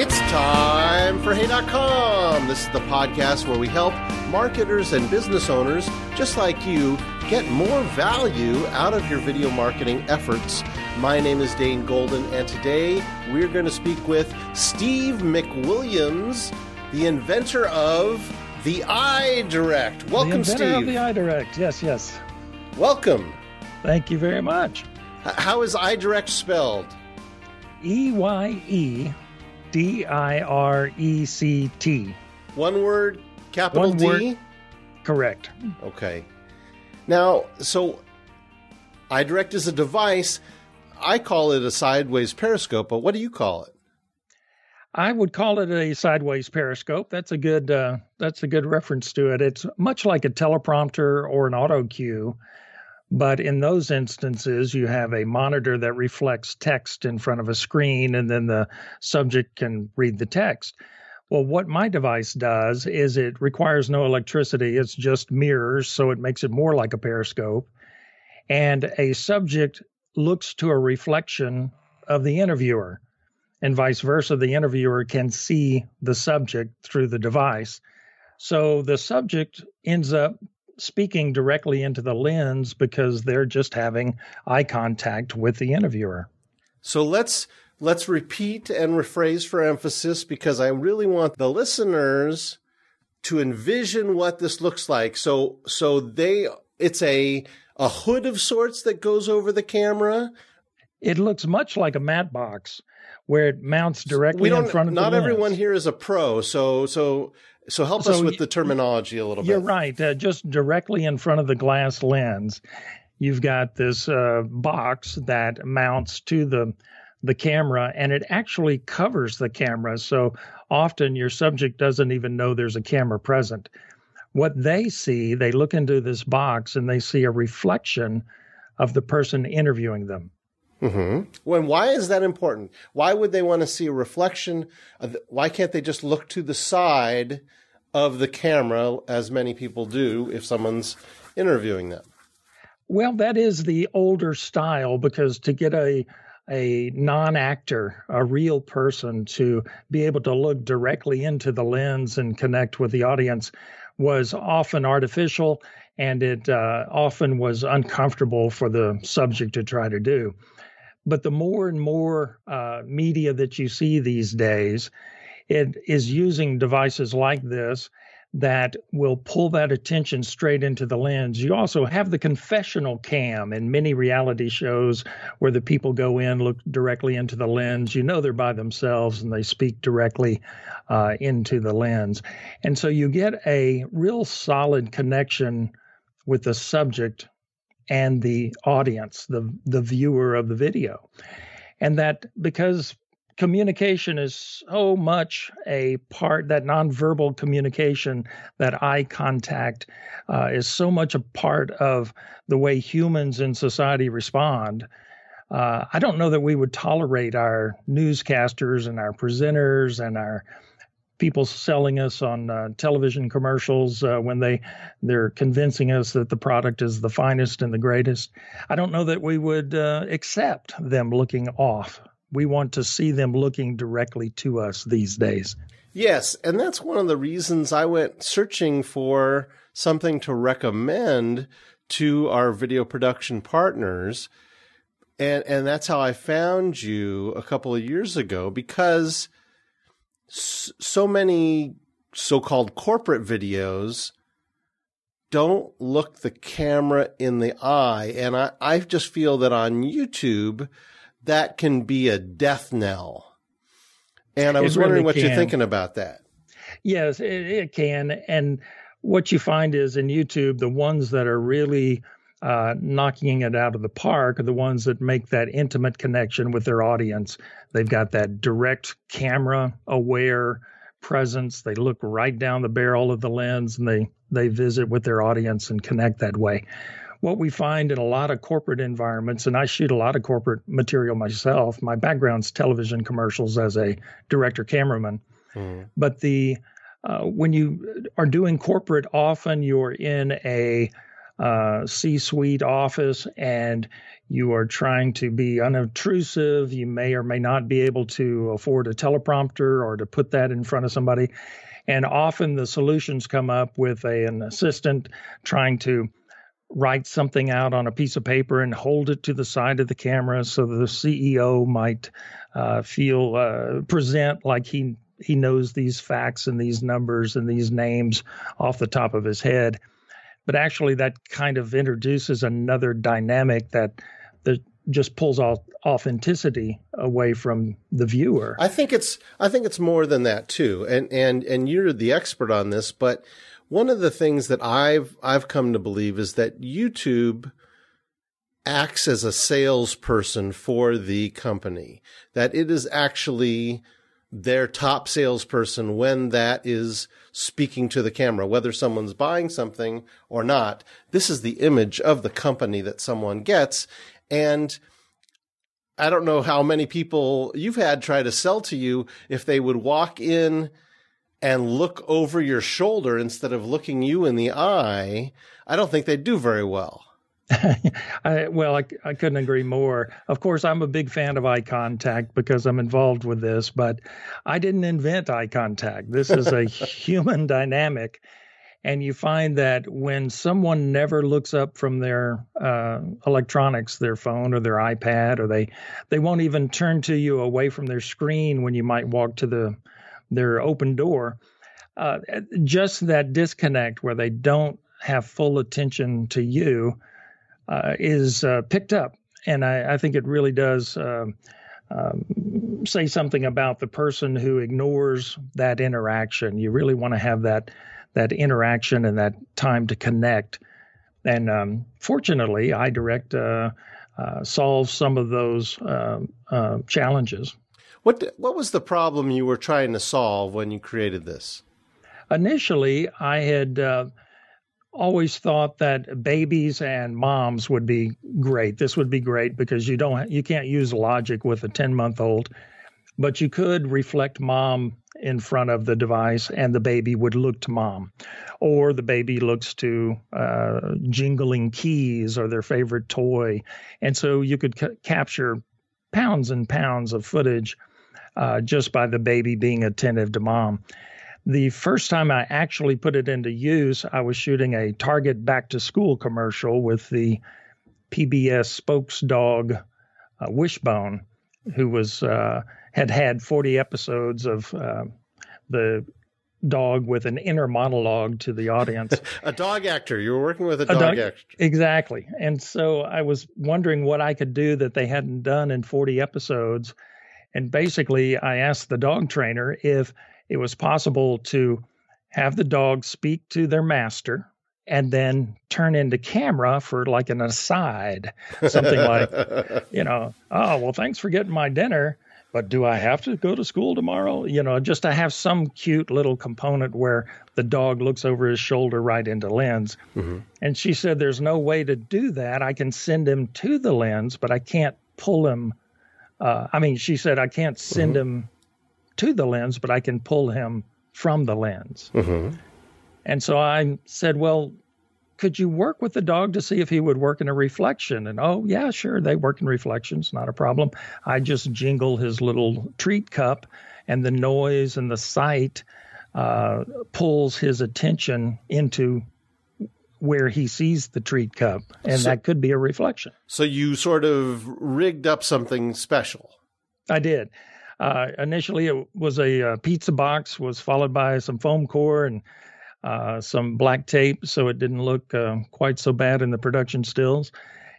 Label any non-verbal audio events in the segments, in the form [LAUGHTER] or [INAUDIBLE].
It's time for Hey.com. This is the podcast where we help marketers and business owners just like you get more value out of your video marketing efforts. My name is Dane Golden, and today we're going to speak with Steve McWilliams, the inventor of the EyeDirect. Welcome, the Steve. Of the EyeDirect, yes, yes. Welcome. Thank you very much. How is EyeDirect spelled? E Y E D I R E C T. One word, capital One D? word. Correct. Okay. Now, so EyeDirect is a device. I call it a sideways periscope, but what do you call it? I would call it a sideways periscope. That's a good uh, that's a good reference to it. It's much like a teleprompter or an auto cue, but in those instances, you have a monitor that reflects text in front of a screen, and then the subject can read the text. Well, what my device does is it requires no electricity. It's just mirrors, so it makes it more like a periscope. And a subject looks to a reflection of the interviewer, and vice versa. The interviewer can see the subject through the device. So the subject ends up speaking directly into the lens because they're just having eye contact with the interviewer. So let's let's repeat and rephrase for emphasis because I really want the listeners to envision what this looks like. So so they it's a a hood of sorts that goes over the camera. It looks much like a matte box where it mounts directly in front of not the Not everyone here is a pro, so so so help So us with y- the terminology a little bit. You're right. Uh, just directly in front of the glass lens, you've got this uh, box that mounts to the the camera, and it actually covers the camera. So often your subject doesn't even know there's a camera present. What they see, they look into this box and they see a reflection of the person interviewing them. Hmm When why is that important? Why would they want to see a reflection? The, why can't they just look to the side of the camera, as many people do if someone's interviewing them? Well, that is the older style because to get a a non-actor, a real person to be able to look directly into the lens and connect with the audience was often artificial and it uh, often was uncomfortable for the subject to try to do. But the more and more uh, media that you see these days, it is using devices like this that will pull that attention straight into the lens. You also have the confessional cam in many reality shows where the people go in, look directly into the lens. You know they're by themselves and they speak directly uh, into the lens. And so you get a real solid connection with the subject and the audience, the, the viewer of the video. And that because communication is so much a part that nonverbal communication that eye contact uh, is so much a part of the way humans in society respond uh, i don't know that we would tolerate our newscasters and our presenters and our people selling us on uh, television commercials uh, when they they're convincing us that the product is the finest and the greatest i don't know that we would uh, accept them looking off we want to see them looking directly to us these days. Yes, and that's one of the reasons I went searching for something to recommend to our video production partners. And and that's how I found you a couple of years ago because so many so-called corporate videos don't look the camera in the eye and I, I just feel that on YouTube that can be a death knell. And I was wondering really what you're thinking about that. Yes, it, it can. And what you find is in YouTube, the ones that are really uh, knocking it out of the park are the ones that make that intimate connection with their audience. They've got that direct camera aware presence. They look right down the barrel of the lens and they they visit with their audience and connect that way. What we find in a lot of corporate environments, and I shoot a lot of corporate material myself. My background's television commercials as a director cameraman, Mm. but the uh, when you are doing corporate, often you're in a uh, C suite office and you are trying to be unobtrusive. You may or may not be able to afford a teleprompter or to put that in front of somebody. And often the solutions come up with a, an assistant trying to write something out on a piece of paper and hold it to the side of the camera so the CEO might uh, feel uh, present like he he knows these facts and these numbers and these names off the top of his head. But actually, that kind of introduces another dynamic that that just pulls all authenticity away from the viewer. I think it's I think it's more than that too. And and and you're the expert on this, but one of the things that I've I've come to believe is that YouTube acts as a salesperson for the company. That it is actually their top salesperson when that is speaking to the camera, whether someone's buying something or not. This is the image of the company that someone gets. And I don't know how many people you've had try to sell to you if they would walk in and look over your shoulder instead of looking you in the eye. I don't think they'd do very well. [LAUGHS] I, well, I, I couldn't agree more. Of course, I'm a big fan of eye contact because I'm involved with this, but I didn't invent eye contact. This is a [LAUGHS] human dynamic. And you find that when someone never looks up from their uh, electronics, their phone or their iPad, or they they won't even turn to you away from their screen when you might walk to the their open door. Uh, just that disconnect where they don't have full attention to you uh, is uh, picked up, and I, I, think it really does. Um, um, say something about the person who ignores that interaction. You really want to have that that interaction and that time to connect. And um, fortunately, EyeDirect uh, uh, solves some of those uh, uh, challenges. What what was the problem you were trying to solve when you created this? Initially, I had uh, always thought that babies and moms would be great. This would be great because you don't you can't use logic with a 10 month old, but you could reflect mom in front of the device and the baby would look to mom. Or the baby looks to uh, jingling keys or their favorite toy. And so you could ca- capture pounds and pounds of footage uh, just by the baby being attentive to mom the first time I actually put it into use, I was shooting a Target back to school commercial with the PBS spokes dog uh, Wishbone, who was uh, had had 40 episodes of uh, the dog with an inner monologue to the audience. [LAUGHS] a dog actor. You were working with a dog, a dog, actor. Exactly. And so I was wondering what I could do that they hadn't done in 40 episodes. And basically, I asked the dog trainer if it was possible to have the dog speak to their master and then turn into camera for like an aside, something like, [LAUGHS] you know, oh, well, thanks for getting my dinner, but do I have to go to school tomorrow? You know, just to have some cute little component where the dog looks over his shoulder right into lens. Mm-hmm. And she said, there's no way to do that. I can send him to the lens, but I can't pull him. Uh, I mean, she said, I can't send mm-hmm. him to the lens, but I can pull him from the lens. Mm-hmm. And so I said, Well, could you work with the dog to see if he would work in a reflection? And oh, yeah, sure, they work in reflections, not a problem. I just jingle his little treat cup, and the noise and the sight uh, pulls his attention into where he sees the treat cup, and so, that could be a reflection. So you sort of rigged up something special. I did. Uh, initially, it was a, a, uh, pizza box, was followed by some foam core and uh, some black tape, so it didn't look uh, quite so bad in the production stills.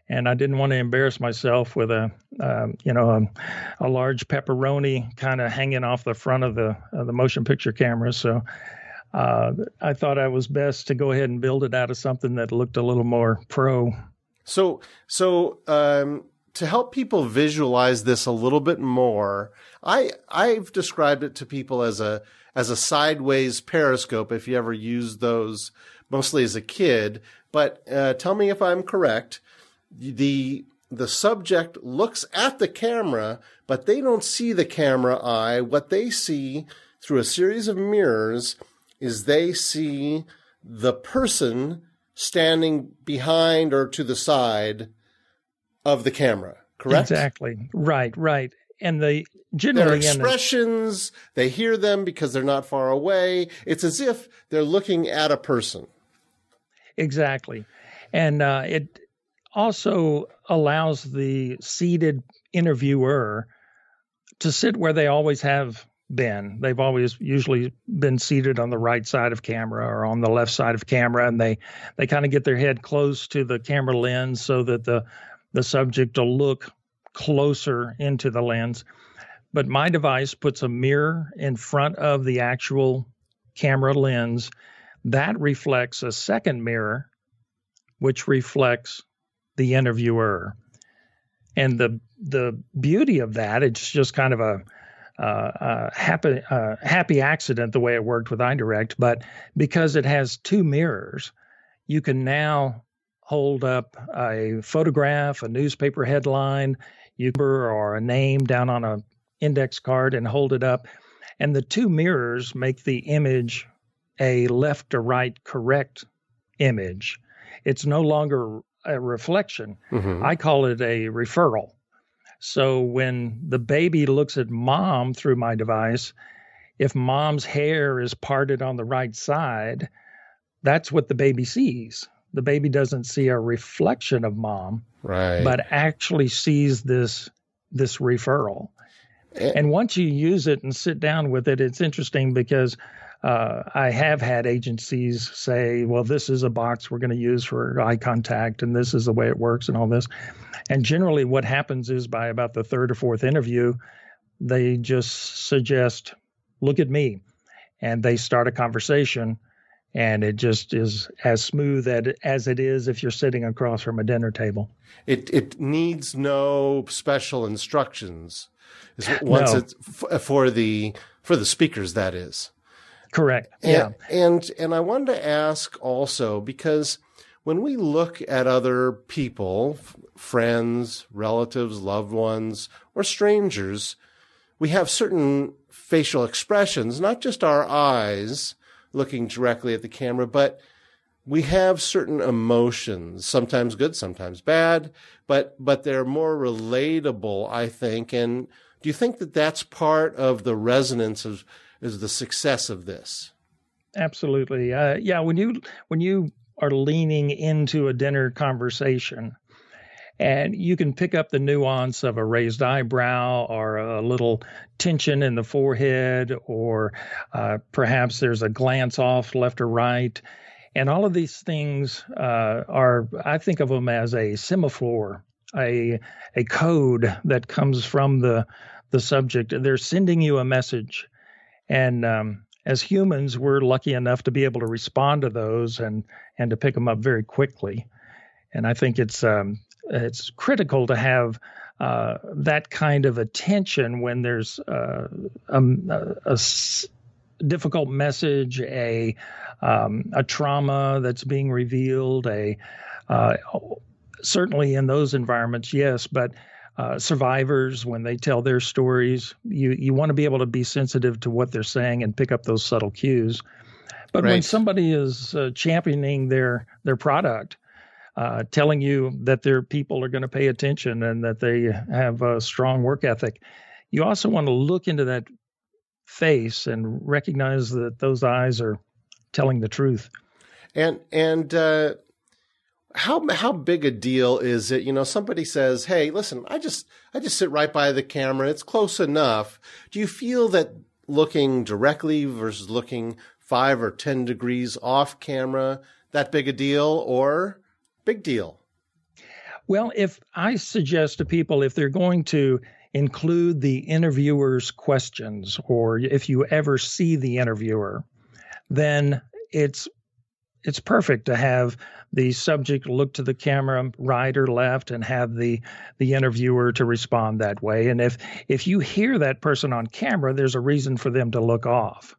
And I didn't want to embarrass myself with a, um, you know, a, a large pepperoni kind of hanging off the front of the of the motion picture camera. So uh, I thought I was best to go ahead and build it out of something that looked a little more pro. So, so um, to help people visualize this a little bit more, I I've described it to people as a as a sideways periscope. If you ever used those, mostly as a kid, but uh, tell me if I'm correct. The the subject looks at the camera, but they don't see the camera eye. What they see through a series of mirrors is they see the person standing behind or to the side of the camera, correct? Exactly. Right, right. And the generally their expressions, the, they hear them because they're not far away. It's as if they're looking at a person. Exactly. And uh, it also allows the seated interviewer to sit where they always have been. They've always usually been seated on the right side of camera or on the left side of camera, and they they kind of get their head close to the camera lens so that the the subject to look closer into the lens. But my device puts a mirror in front of the actual camera lens that reflects a second mirror, which reflects the interviewer. And the the beauty of that, it's just kind of a uh, happy uh, happy accident the way it worked with EyeDirect, but because it has two mirrors, you can now hold up a photograph, a newspaper headline, you or a name down on a index card and hold it up, and the two mirrors make the image a left to right correct image. It's no longer a reflection. Mm-hmm. I call it a referral. So when the baby looks at mom through my device, if mom's hair is parted on the right side, that's what the baby sees. The baby doesn't see a reflection of mom, right. but actually sees this this referral. Eh. And once you use it and sit down with it, it's interesting because uh, I have had agencies say, well, this is a box we're going to use for eye contact, and this is the way it works, and all this. And generally, what happens is by about the third or fourth interview, they just suggest, look at me. And they start a conversation, and it just is as smooth as it is if you're sitting across from a dinner table. It, it needs no special instructions. Once no. it's for the for the speakers, that is. Correct. And, yeah. And and I wanted to ask also because when we look at other people, friends, relatives, loved ones, or strangers, we have certain facial expressions, not just our eyes looking directly at the camera, but we have certain emotions, sometimes good, sometimes bad, but but they're more relatable, I think. And do you think that that's part of the resonance of is the success of this. Absolutely. Uh, yeah. When you when you are leaning into a dinner conversation, and you can pick up the nuance of a raised eyebrow or a little tension in the forehead, or uh, perhaps there's a glance off left or right. And all of these things uh, are, I think of them as a semaphore, a a code that comes from the the subject. They're sending you a message, and um, as humans, we're lucky enough to be able to respond to those and and to pick them up very quickly. And I think it's um, it's critical to have uh, that kind of attention when there's uh, um, a, a, a, difficult message, a um, a trauma that's being revealed, a uh, certainly in those environments, yes, but uh, survivors when they tell their stories. You you want to be able to be sensitive to what they're saying and pick up those subtle cues. But right. when somebody is uh, championing their their product, uh, telling you that their people are going to pay attention and that they have a strong work ethic, you also want to look into that face and recognize that those eyes are telling the truth. And and uh, how how big a deal is it? You know, somebody says, "Hey, listen, I just I just sit right by the camera. It's close enough." Do you feel that looking directly versus looking 5 or 10 degrees off camera that big a deal or big deal? Well, if I suggest to people if they're going to include the interviewer's questions or if you ever see the interviewer, then it's it's perfect to have the subject look to the camera right or left and have the the interviewer to respond that way and if if you hear that person on camera there's a reason for them to look off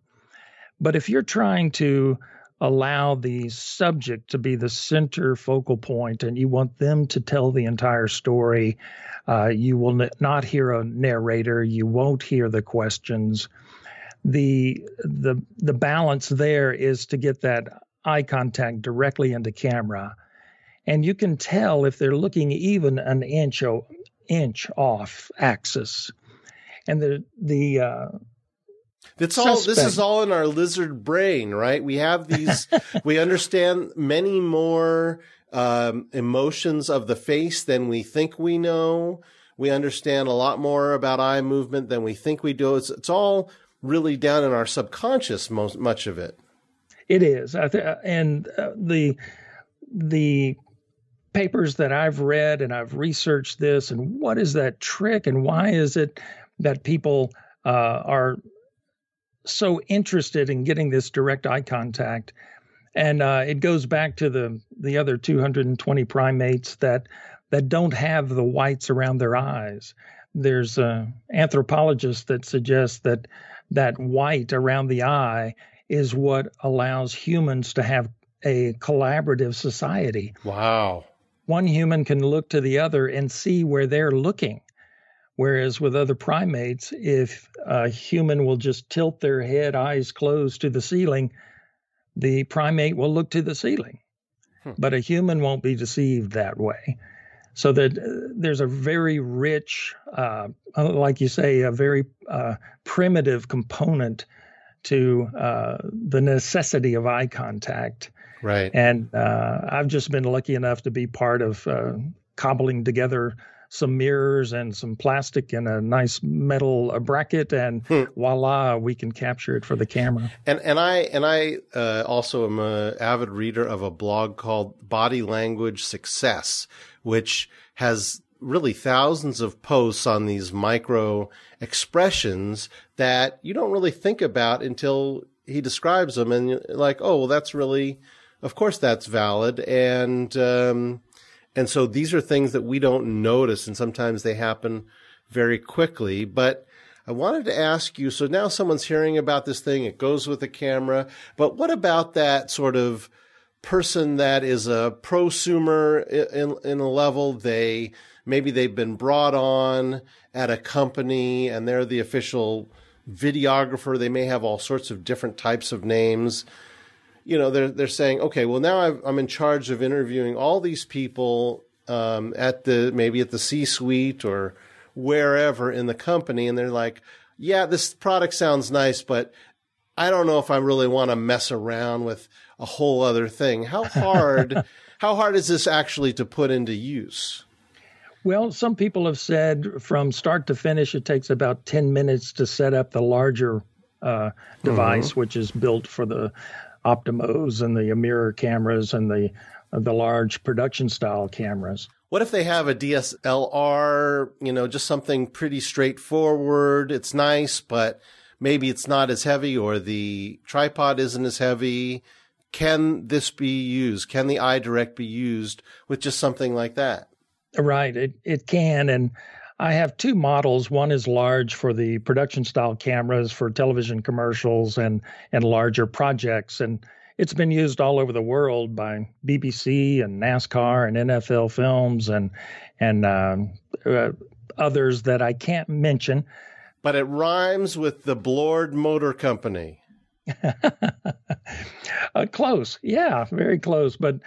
but if you're trying to allow the subject to be the center focal point and you want them to tell the entire story uh, you will n- not hear a narrator you won't hear the questions the the the balance there is to get that eye contact directly into camera. And you can tell if they're looking even an inch, or inch off axis. And the, the, uh, it's all this is all in our lizard brain, right? We have these [LAUGHS] we understand many more um, emotions of the face than we think we know. We understand a lot more about eye movement than we think we do. It's, it's all really down in our subconscious, most much of it. It is, and uh, the the papers that I've read and I've researched this, and what is that trick, and why is it that people uh, are so interested in getting this direct eye contact? And uh, it goes back to the the other 220 primates that that don't have the whites around their eyes. There's uh, anthropologists that suggest that that white around the eye is what allows humans to have a collaborative society. Wow. One human can look to the other and see where they're looking. Whereas with other primates, if a human will just tilt their head, eyes closed to the ceiling, the primate will look to the ceiling. Hmm. But a human won't be deceived that way so that uh, there's a very rich, uh, uh, like you say, a very uh, primitive component to uh, the necessity of eye contact. Right. And uh, I've just been lucky enough to be part of cobbling together some mirrors and some plastic and a nice metal bracket, and hmm. voila, we can capture it for the camera. And and I and I uh, also am an avid reader of a blog called Body Language Success, which has really thousands of posts on these micro expressions that you don't really think about until he describes them and you're like, oh, well, that's really, of course, that's valid. And, um, and so these are things that we don't notice and sometimes they happen very quickly. But I wanted to ask you, so now someone's hearing about this thing, it goes with the camera, but what about that sort of person that is a prosumer in, in a level. They maybe they've been brought on at a company and they're the official videographer. They may have all sorts of different types of names. You know, they're they're saying, okay, well now i am in charge of interviewing all these people um, at the maybe at the C-suite or wherever in the company, and they're like, yeah, this product sounds nice, but I don't know if I really want to mess around with a whole other thing. How [LAUGHS] hard how hard is this actually to put into use? Well, some people have said from start to finish it takes about 10 minutes to set up the larger uh, device, mm-hmm. which is built for the Optimos and the mirror cameras and the the large production style cameras. What if they have a DSLR, you know, just something pretty straightforward? It's nice, but maybe it's not as heavy or the tripod isn't as heavy can this be used? Can the EyeDirect be used with just something like that? Right, it it can, and I have two models. One is large for the production style cameras for television commercials and and larger projects, and it's been used all over the world by BBC and NASCAR and NFL films and and uh, uh, others that I can't mention. But it rhymes with the Blord Motor Company. [LAUGHS] uh, close, yeah, very close. But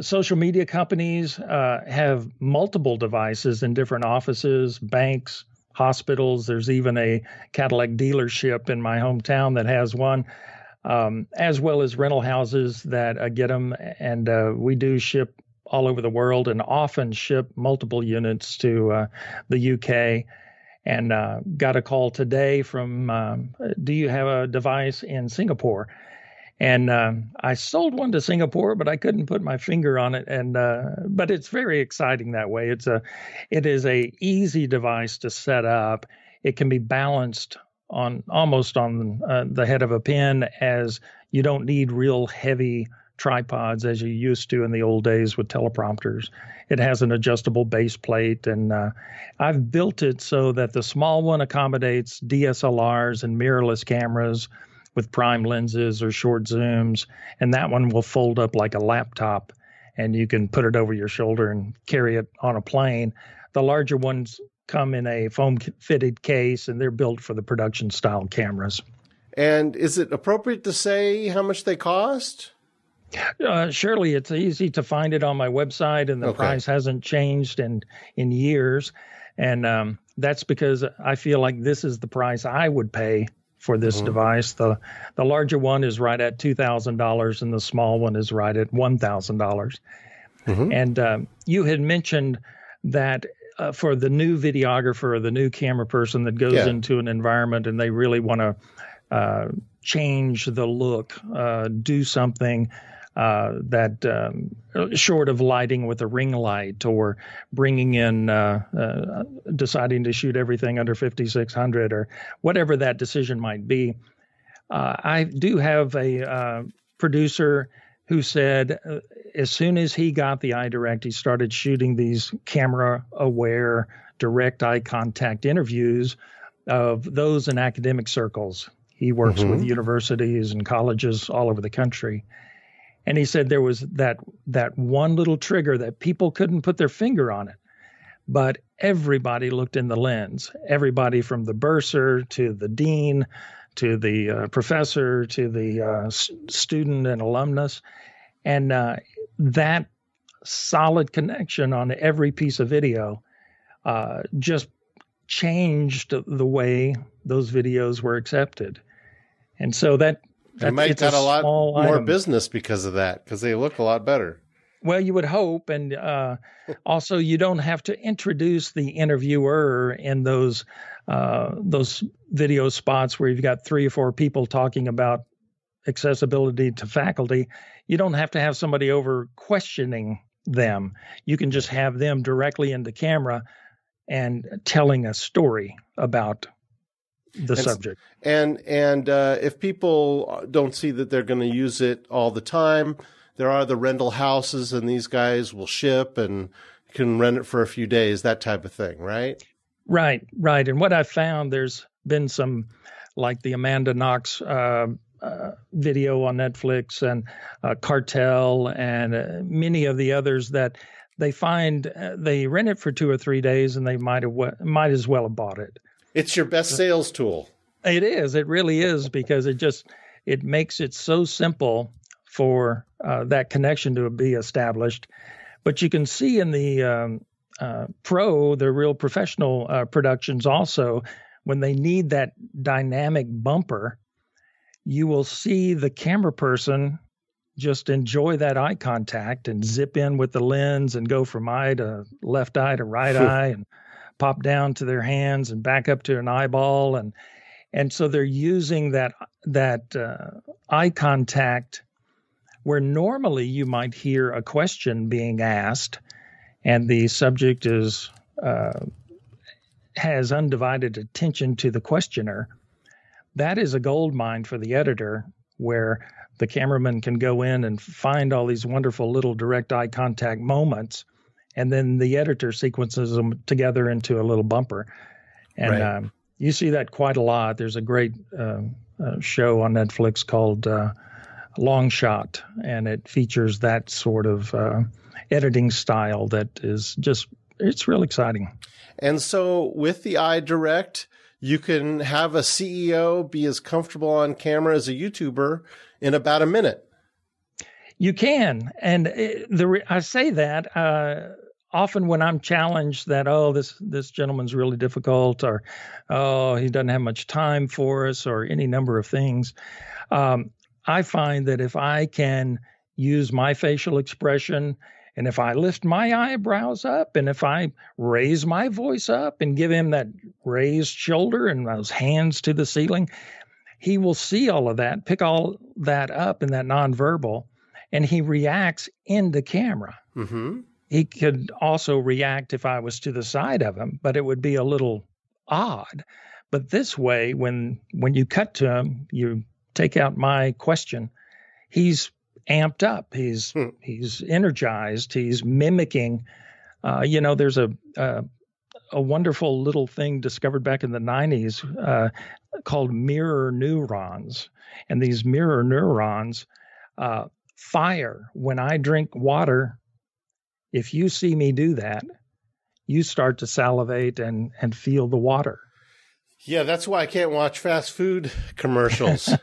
social media companies uh, have multiple devices in different offices, banks, hospitals. There's even a Cadillac dealership in my hometown that has one, um, as well as rental houses that uh, get them. And uh, we do ship all over the world and often ship multiple units to uh, the UK and uh, got a call today from um, do you have a device in singapore and uh, i sold one to singapore but i couldn't put my finger on it. And uh, but it's very exciting that way. It's a it is a easy device to set up. It can be balanced on almost on uh, the head of a pin as you don't need real heavy tripods as you used to in the old days with teleprompters. It has an adjustable base plate, and uh, I've built it so that the small one accommodates DSLRs and mirrorless cameras with prime lenses or short zooms, and that one will fold up like a laptop, and you can put it over your shoulder and carry it on a plane. The larger ones come in a foam fitted case, and they're built for the production style cameras. And is it appropriate to say how much they cost? Uh, surely it's easy to find it on my website, and the okay. price hasn't changed in in years. And um, that's because I feel like this is the price I would pay for this mm-hmm. device. The the larger one is right at two thousand dollars, and the small one is right at one thousand dollars. Mm-hmm. And um, you had mentioned that uh, for the new videographer or the new camera person that goes yeah. into an environment and they really want to uh, change the look, uh, do something uh, that um, short of lighting with a ring light or bringing in uh, uh, deciding to shoot everything under 5600 or whatever that decision might be uh, i do have a uh, producer who said uh, as soon as he got the EyeDirect he started shooting these camera aware direct eye contact interviews of those in academic circles he works mm-hmm. with universities and colleges all over the country and he said there was that that one little trigger that people couldn't put their finger on it. But everybody looked in the lens. Everybody from the bursar to the dean to the uh, professor to the uh, s- student and alumnus. And uh, that solid connection on every piece of video uh, just changed the way those videos were accepted. And so that they might got a, a lot more item. business because of that, because they look a lot better. Well, you would hope, and uh, also you don't have to introduce the interviewer in those uh, those video spots where you've got three or four people talking about accessibility to faculty. You don't have to have somebody over questioning them. You can just have them directly in the camera and telling a story about the and, subject. And and uh, if people don't see that they're going to use it all the time, there are the rental houses, and these guys will ship and can rent it for a few days, that type of thing, right? Right, right. And what I found, there's been some, like the Amanda Knox uh, uh, video on Netflix and uh, Cartel and uh, many of the others that they find uh, they rent it for two or three days and they might have might as well have bought it. It's your best sales tool. It is. It really is because it just it makes it so simple for uh, that connection to be established. But you can see in the um, uh, pro, the real professional uh, productions also, when they need that dynamic bumper, you will see the camera person just enjoy that eye contact and zip in with the lens and go from eye to left eye to right [LAUGHS] eye and pop down to their hands and back up to an eyeball. And and so they're using that that uh, eye contact where normally you might hear a question being asked and the subject is uh, has undivided attention to the questioner. That is a gold mine for the editor where the cameraman can go in and find all these wonderful little direct eye contact moments and then the editor sequences them together into a little bumper. And right. um, you see that quite a lot. There's a great uh, uh, show on Netflix called uh, Long Shot, and it features that sort of uh, editing style that is just it's real exciting. And so with the EyeDirect, you can have a CEO be as comfortable on camera as a YouTuber in about a minute. You can, and uh, the I say that uh, often when I'm challenged that oh this this gentleman's really difficult or oh he doesn't have much time for us or any number of things, um, I find that if I can use my facial expression and if I lift my eyebrows up and if I raise my voice up and give him that raised shoulder and those hands to the ceiling, he will see all of that, pick all that up in that nonverbal and he reacts in the camera. Mm-hmm. He could also react if I was to the side of him, but it would be a little odd. But this way, when when you cut to him, you take out my question. He's amped up. He's hmm. he's energized. He's mimicking. Uh, you know, there's a, a, a wonderful little thing discovered back in the 90s uh, called mirror neurons, and these mirror neurons uh, fire when I drink water. If you see me do that, you start to salivate and, and feel the water. Yeah, that's why I can't watch fast food commercials. [LAUGHS]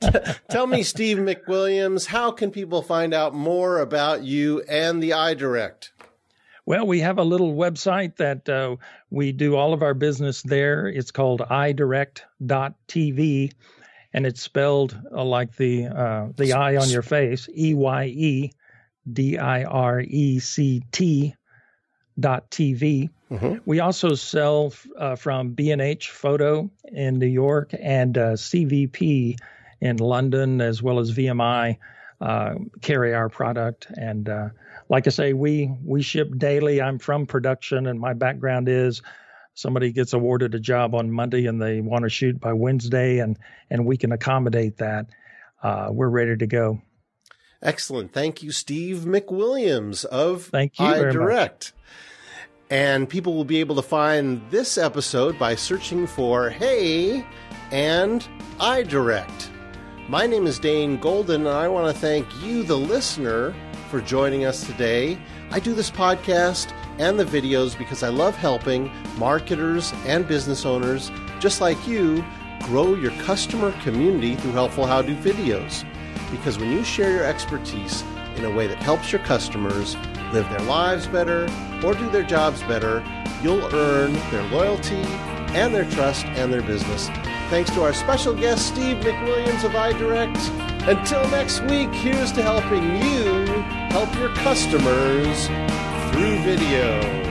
T- tell me, Steve McWilliams, how can people find out more about you and the EyeDirect? Well, we have a little website that uh, we do all of our business there. It's called eyedirect.tv, and it's spelled uh, like the uh, the eye on your face, E Y E D I R E C T dot TV. Mm-hmm. We also sell uh, from B&H Photo in New York and uh, CVP in London, as well as VMI uh, carry our product. And uh, like I say, we we ship daily. I'm from production, and my background is somebody gets awarded a job on Monday and they want to shoot by Wednesday, and and we can accommodate that. Uh, we're ready to go. Excellent. Thank you, Steve McWilliams of Thank you EyeDirect. And people will be able to find this episode by searching for Hey and EyeDirect. My name is Dane Golden, and I want to thank you, the listener, for joining us today. I do this podcast and the videos because I love helping marketers and business owners just like you grow your customer community through helpful how to videos. Because when you share your expertise in a way that helps your customers live their lives better or do their jobs better, you'll earn their loyalty and their trust and their business. Thanks to our special guest, Steve McWilliams of EyeDirect. Until next week, here's to helping you help your customers through video.